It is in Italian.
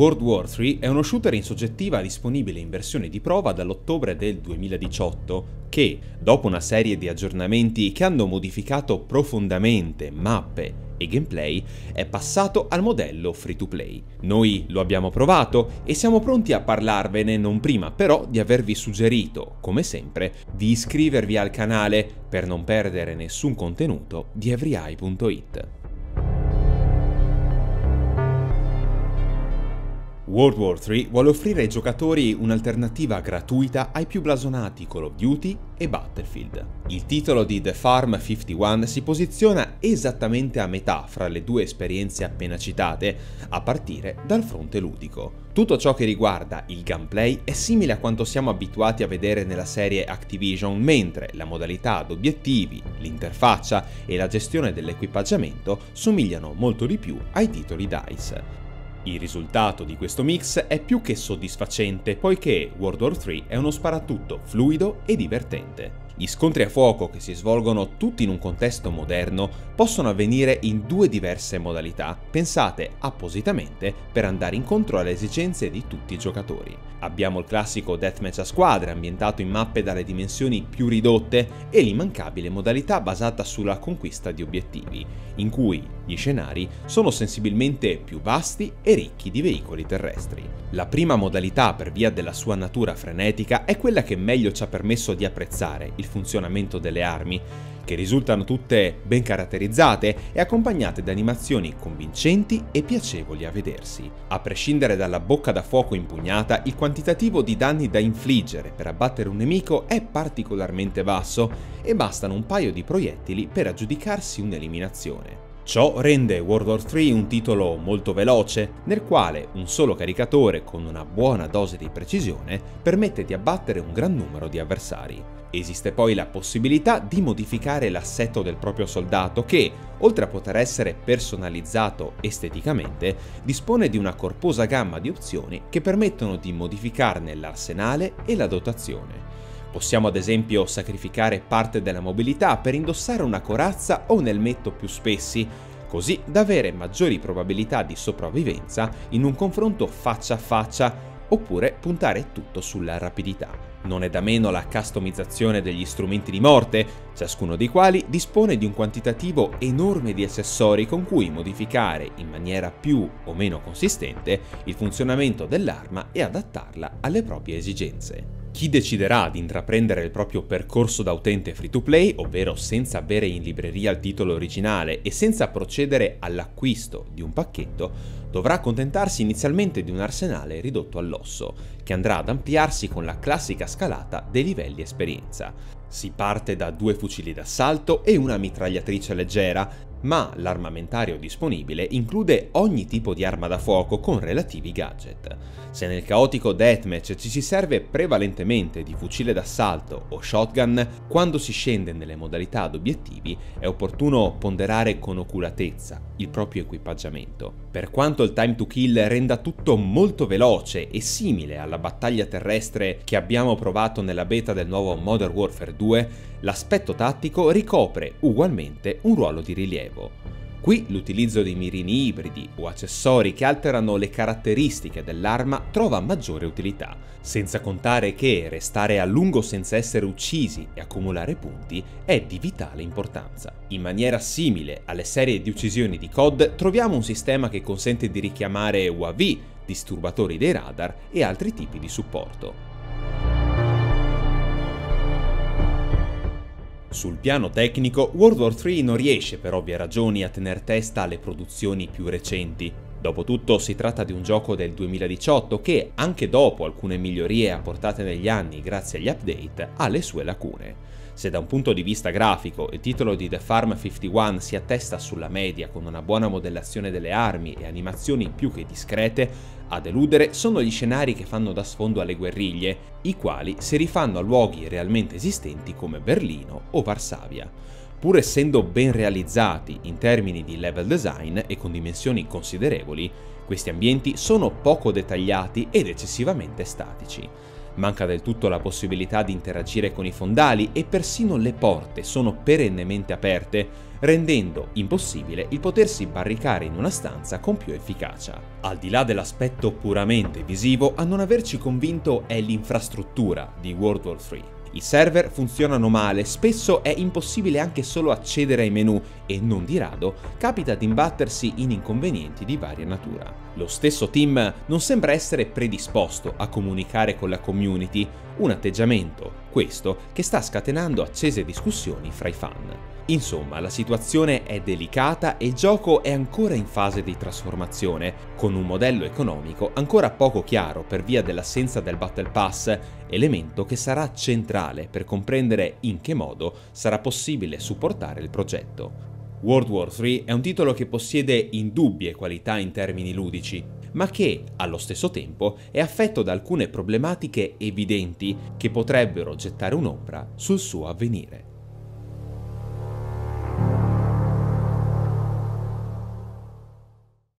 World War III è uno shooter in soggettiva disponibile in versione di prova dall'ottobre del 2018 che, dopo una serie di aggiornamenti che hanno modificato profondamente mappe e gameplay, è passato al modello free to play. Noi lo abbiamo provato e siamo pronti a parlarvene non prima però di avervi suggerito, come sempre, di iscrivervi al canale per non perdere nessun contenuto di everyeye.it. World War III vuole offrire ai giocatori un'alternativa gratuita ai più blasonati Call of Duty e Battlefield. Il titolo di The Farm 51 si posiziona esattamente a metà fra le due esperienze appena citate, a partire dal fronte ludico. Tutto ciò che riguarda il gameplay è simile a quanto siamo abituati a vedere nella serie Activision, mentre la modalità ad obiettivi, l'interfaccia e la gestione dell'equipaggiamento somigliano molto di più ai titoli DICE. Il risultato di questo mix è più che soddisfacente poiché World War 3 è uno sparatutto fluido e divertente. Gli scontri a fuoco che si svolgono tutti in un contesto moderno possono avvenire in due diverse modalità, pensate appositamente per andare incontro alle esigenze di tutti i giocatori. Abbiamo il classico deathmatch a squadre ambientato in mappe dalle dimensioni più ridotte e l'immancabile modalità basata sulla conquista di obiettivi, in cui gli scenari sono sensibilmente più vasti e ricchi di veicoli terrestri. La prima modalità, per via della sua natura frenetica, è quella che meglio ci ha permesso di apprezzare il funzionamento delle armi, che risultano tutte ben caratterizzate e accompagnate da animazioni convincenti e piacevoli a vedersi. A prescindere dalla bocca da fuoco impugnata, il quantitativo di danni da infliggere per abbattere un nemico è particolarmente basso e bastano un paio di proiettili per aggiudicarsi un'eliminazione. Ciò rende World War 3 un titolo molto veloce, nel quale un solo caricatore con una buona dose di precisione permette di abbattere un gran numero di avversari. Esiste poi la possibilità di modificare l'assetto del proprio soldato che, oltre a poter essere personalizzato esteticamente, dispone di una corposa gamma di opzioni che permettono di modificarne l'arsenale e la dotazione. Possiamo ad esempio sacrificare parte della mobilità per indossare una corazza o un elmetto più spessi, così da avere maggiori probabilità di sopravvivenza in un confronto faccia a faccia oppure puntare tutto sulla rapidità. Non è da meno la customizzazione degli strumenti di morte, ciascuno dei quali dispone di un quantitativo enorme di accessori con cui modificare in maniera più o meno consistente il funzionamento dell'arma e adattarla alle proprie esigenze. Chi deciderà di intraprendere il proprio percorso da utente free to play, ovvero senza avere in libreria il titolo originale e senza procedere all'acquisto di un pacchetto, dovrà accontentarsi inizialmente di un arsenale ridotto all'osso, che andrà ad ampliarsi con la classica scalata dei livelli esperienza. Si parte da due fucili d'assalto e una mitragliatrice leggera, ma l'armamentario disponibile include ogni tipo di arma da fuoco con relativi gadget. Se nel caotico deathmatch ci si serve prevalentemente di fucile d'assalto o shotgun, quando si scende nelle modalità ad obiettivi è opportuno ponderare con oculatezza il proprio equipaggiamento. Per quanto il time to kill renda tutto molto veloce e simile alla battaglia terrestre che abbiamo provato nella beta del nuovo Modern Warfare 2, l'aspetto tattico ricopre ugualmente un ruolo di rilievo. Qui l'utilizzo di mirini ibridi o accessori che alterano le caratteristiche dell'arma trova maggiore utilità, senza contare che restare a lungo senza essere uccisi e accumulare punti è di vitale importanza. In maniera simile alle serie di uccisioni di COD troviamo un sistema che consente di richiamare UAV, disturbatori dei radar e altri tipi di supporto. Sul piano tecnico, World War III non riesce per ovvie ragioni a tener testa alle produzioni più recenti. Dopotutto si tratta di un gioco del 2018 che, anche dopo alcune migliorie apportate negli anni grazie agli update, ha le sue lacune. Se da un punto di vista grafico il titolo di The Farm 51 si attesta sulla media con una buona modellazione delle armi e animazioni più che discrete, a deludere sono gli scenari che fanno da sfondo alle guerriglie, i quali si rifanno a luoghi realmente esistenti come Berlino o Varsavia. Pur essendo ben realizzati in termini di level design e con dimensioni considerevoli, questi ambienti sono poco dettagliati ed eccessivamente statici. Manca del tutto la possibilità di interagire con i fondali e persino le porte sono perennemente aperte, rendendo impossibile il potersi barricare in una stanza con più efficacia. Al di là dell'aspetto puramente visivo, a non averci convinto è l'infrastruttura di World War III. I server funzionano male, spesso è impossibile anche solo accedere ai menu e non di rado capita di imbattersi in inconvenienti di varia natura. Lo stesso team non sembra essere predisposto a comunicare con la community, un atteggiamento, questo, che sta scatenando accese discussioni fra i fan. Insomma, la situazione è delicata e il gioco è ancora in fase di trasformazione, con un modello economico ancora poco chiaro per via dell'assenza del Battle Pass, elemento che sarà centrale per comprendere in che modo sarà possibile supportare il progetto. World War III è un titolo che possiede indubbie qualità in termini ludici, ma che, allo stesso tempo, è affetto da alcune problematiche evidenti che potrebbero gettare un'ombra sul suo avvenire.